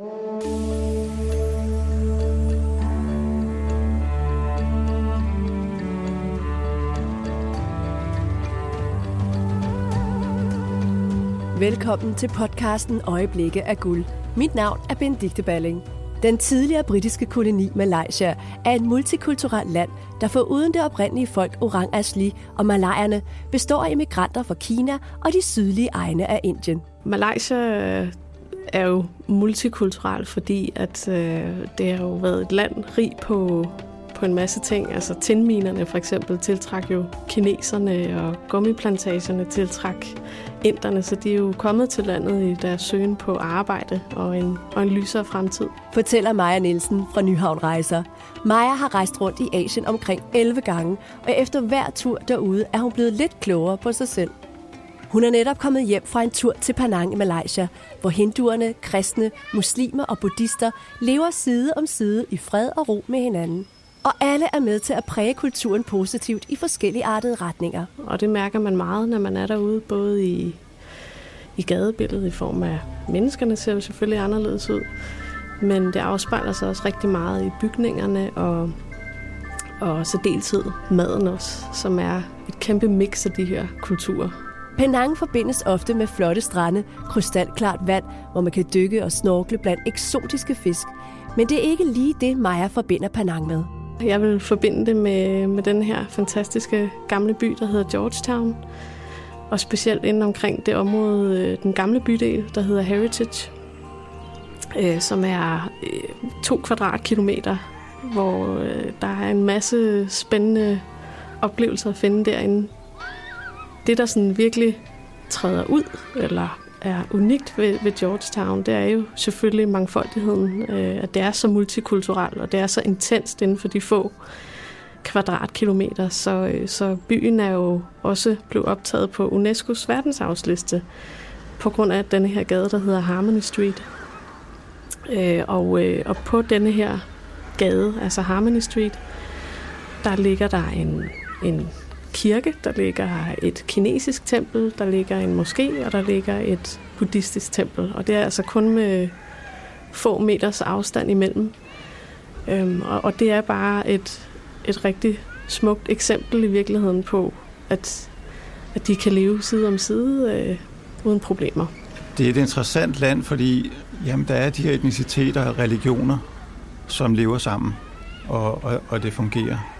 Velkommen til podcasten Øjeblikke af guld. Mit navn er Benedikte Balling. Den tidligere britiske koloni Malaysia er et multikulturelt land, der foruden det oprindelige folk Orang Asli og malayerne består af immigranter fra Kina og de sydlige egne af Indien. Malaysia er jo multikulturelt, fordi at øh, det har jo været et land rig på på en masse ting. Altså tinminerne for eksempel tiltrak jo kineserne, og gummiplantagerne tiltrak inderne, så de er jo kommet til landet i deres søgen på arbejde og en, og en lysere fremtid. Fortæller Maja Nielsen fra Nyhavn Rejser. Maja har rejst rundt i Asien omkring 11 gange, og efter hver tur derude er hun blevet lidt klogere på sig selv. Hun er netop kommet hjem fra en tur til Penang i Malaysia, hvor hinduerne, kristne, muslimer og buddhister lever side om side i fred og ro med hinanden. Og alle er med til at præge kulturen positivt i forskellige artede retninger. Og det mærker man meget, når man er derude, både i, i gadebilledet i form af menneskerne ser jo selvfølgelig anderledes ud. Men det afspejler sig også rigtig meget i bygningerne og, og så deltid maden også, som er et kæmpe mix af de her kulturer. Penang forbindes ofte med flotte strande, krystalklart vand, hvor man kan dykke og snorkle blandt eksotiske fisk. Men det er ikke lige det, Maja forbinder Penang med. Jeg vil forbinde det med, med den her fantastiske gamle by, der hedder Georgetown. Og specielt inden omkring det område, øh, den gamle bydel, der hedder Heritage, øh, som er øh, to kvadratkilometer, hvor øh, der er en masse spændende oplevelser at finde derinde. Det, der sådan virkelig træder ud, eller er unikt ved, ved Georgetown, det er jo selvfølgelig mangfoldigheden, øh, at det er så multikulturelt, og det er så intenst inden for de få kvadratkilometer, så, øh, så byen er jo også blevet optaget på UNESCO's verdensarvsliste på grund af denne her gade, der hedder Harmony Street. Øh, og, øh, og på denne her gade, altså Harmony Street, der ligger der en, en kirke, der ligger et kinesisk tempel, der ligger en moské, og der ligger et buddhistisk tempel. Og det er altså kun med få meters afstand imellem. Øhm, og, og det er bare et, et rigtig smukt eksempel i virkeligheden på, at, at de kan leve side om side øh, uden problemer. Det er et interessant land, fordi jamen, der er de her etniciteter og religioner, som lever sammen, og, og, og det fungerer.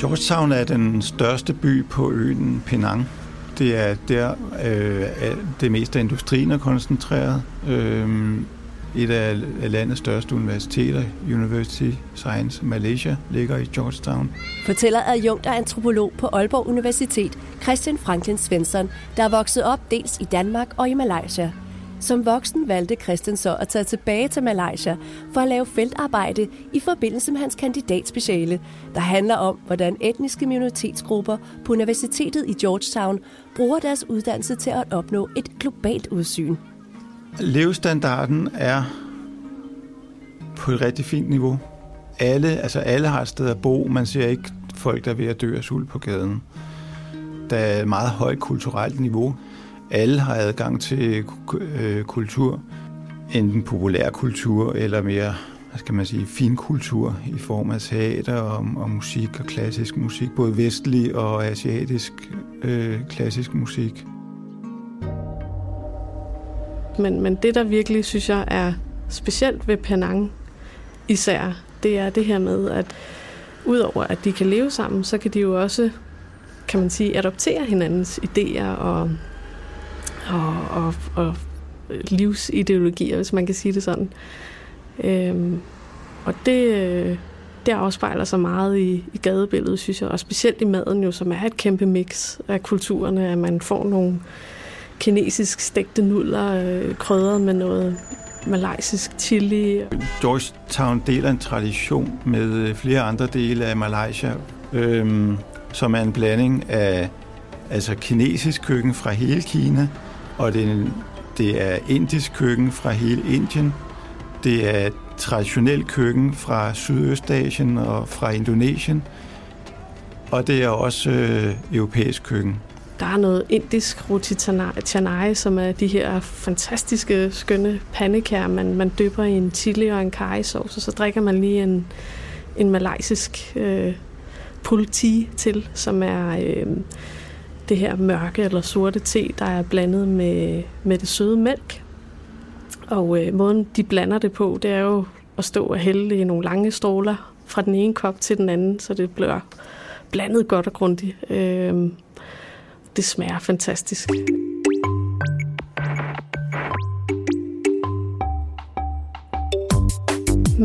Georgetown er den største by på øen Penang. Det er der, øh, det meste af industrien er koncentreret. Øh, et af landets største universiteter, University Science Malaysia, ligger i Georgetown. Fortæller adjunkt og antropolog på Aalborg Universitet, Christian Franklin Svensson, der er vokset op dels i Danmark og i Malaysia. Som voksen valgte Christian så at tage tilbage til Malaysia for at lave feltarbejde i forbindelse med hans kandidatspeciale, der handler om, hvordan etniske minoritetsgrupper på Universitetet i Georgetown bruger deres uddannelse til at opnå et globalt udsyn. Levestandarden er på et rigtig fint niveau. Alle, altså alle har et sted at bo. Man ser ikke folk, der er ved at dø af sult på gaden. Der er et meget højt kulturelt niveau alle har adgang til øh, kultur, enten populær kultur eller mere hvad skal man sige, fin kultur i form af teater og, og musik og klassisk musik, både vestlig og asiatisk øh, klassisk musik. Men, men det, der virkelig synes jeg er specielt ved Penang især, det er det her med, at udover at de kan leve sammen, så kan de jo også, kan man sige, adoptere hinandens idéer og og, og, og livsideologier, hvis man kan sige det sådan. Øhm, og det, øh, det afspejler sig meget i, i gadebilledet, synes jeg, og specielt i maden jo, som er et kæmpe mix af kulturerne, at man får nogle kinesisk stegte nudler øh, krydret med noget malaysisk chili. Georgetown deler en tradition med øh, flere andre dele af Malaysia, øhm, som er en blanding af altså kinesisk køkken fra hele Kina, og det, det er indisk køkken fra hele Indien. Det er traditionel køkken fra Sydøstasien og fra Indonesien. Og det er også øh, europæisk køkken. Der er noget indisk roti chennai, som er de her fantastiske, skønne pandekager, man, man dypper i en chili og en curry og så drikker man lige en, en malaysisk øh, pulti til, som er øh, det her mørke eller sorte te, der er blandet med, med det søde mælk. Og øh, måden, de blander det på, det er jo at stå og hælde i nogle lange stråler fra den ene kop til den anden, så det bliver blandet godt og grundigt. Øh, det smager fantastisk.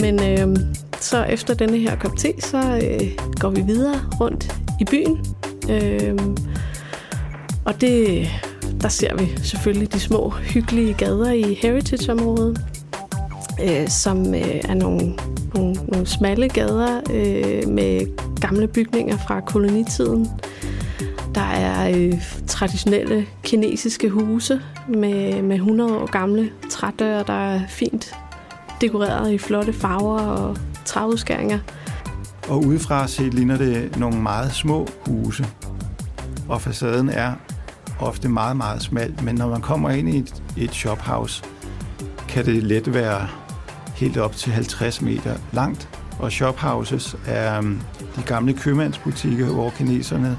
Men øh, så efter denne her kop te, så øh, går vi videre rundt i byen. Øh, og det, der ser vi selvfølgelig de små hyggelige gader i Heritage-området, øh, som øh, er nogle, nogle, nogle smalle gader øh, med gamle bygninger fra kolonitiden. Der er øh, traditionelle kinesiske huse med, med 100 år gamle trædøre, der er fint dekoreret i flotte farver og træudskæringer. Og udefra set ligner det nogle meget små huse, og facaden er ofte meget, meget smalt, men når man kommer ind i et, et shophouse, kan det let være helt op til 50 meter langt. Og shophouses er mm, de gamle købmandsbutikker, hvor kineserne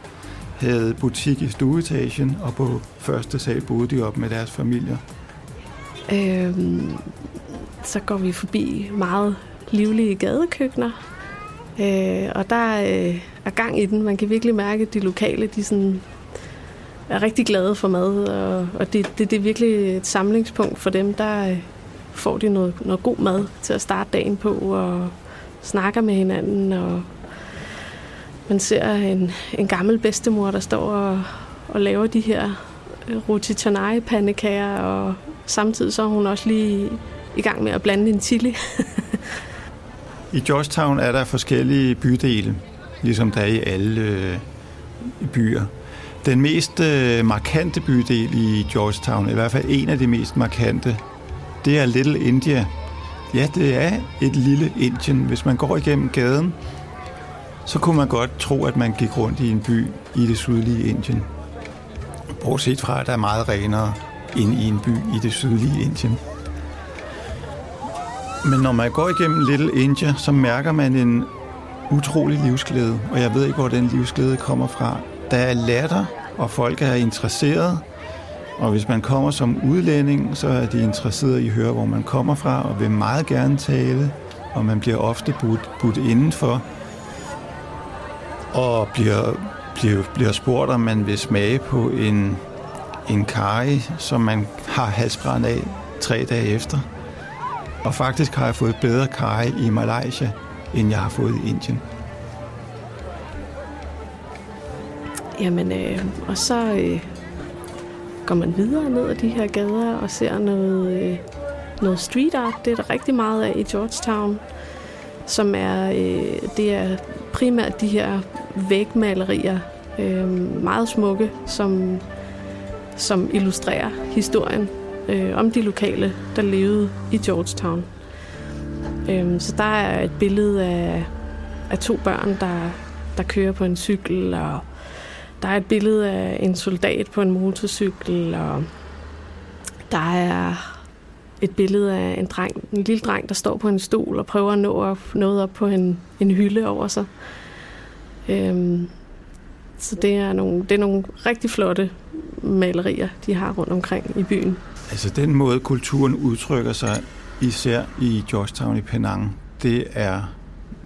havde butik i stueetagen, og på første sal boede de op med deres familier. Øhm, så går vi forbi meget livlige gadekøkkener, øh, og der øh, er gang i den. Man kan virkelig mærke, at de lokale de sådan er rigtig glade for mad, og, og det, det, det er virkelig et samlingspunkt for dem. Der øh, får de noget, noget god mad til at starte dagen på, og snakker med hinanden, og man ser en, en gammel bedstemor, der står og, og laver de her øh, roti canai pandekager, og samtidig så er hun også lige i gang med at blande en chili. I Georgetown er der forskellige bydele, ligesom der er i alle øh, byer. Den mest øh, markante bydel i Georgetown, i hvert fald en af de mest markante, det er Little India. Ja, det er et lille Indien. Hvis man går igennem gaden, så kunne man godt tro, at man gik rundt i en by i det sydlige Indien. Bortset fra, at der er meget renere end i en by i det sydlige Indien. Men når man går igennem Little India, så mærker man en utrolig livsglæde, og jeg ved ikke, hvor den livsglæde kommer fra. Der er latter, og folk er interesseret, og hvis man kommer som udlænding, så er de interesseret i at høre, hvor man kommer fra, og vil meget gerne tale, og man bliver ofte budt, budt indenfor, og bliver, bliver, bliver spurgt, om man vil smage på en, en kari, som man har halsbrand af tre dage efter. Og faktisk har jeg fået bedre kari i Malaysia, end jeg har fået i Indien. Jamen, øh, og så øh, går man videre ned ad de her gader og ser noget, øh, noget street art. Det er der rigtig meget af i Georgetown, som er, øh, det er primært de her vægmalerier, øh, meget smukke, som, som illustrerer historien øh, om de lokale, der levede i Georgetown. Øh, så der er et billede af, af to børn, der, der kører på en cykel, og der er et billede af en soldat på en motorcykel, og der er et billede af en, dreng, en lille dreng, der står på en stol og prøver at nå op, noget op på en, en hylde over sig. Øhm, så det er, nogle, det er nogle rigtig flotte malerier, de har rundt omkring i byen. Altså den måde, kulturen udtrykker sig, især i Georgetown i Penang, det er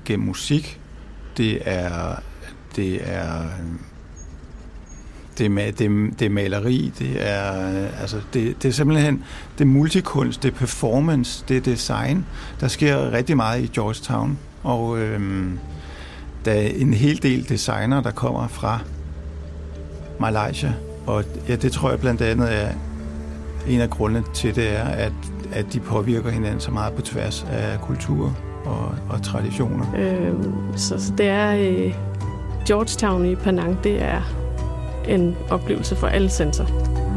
gennem musik, det er, det er det det, det er maleri, det er, altså det, det er simpelthen det er multikunst, det er performance, det er design. Der sker rigtig meget i Georgetown, og øhm, der er en hel del designer, der kommer fra Malaysia, og ja, det tror jeg blandt andet er en af grundene til det er, at, at de påvirker hinanden så meget på tværs af kultur og, og traditioner. Øh, så, så det er øh, Georgetown i Penang, det er en oplevelse for alle sensorer.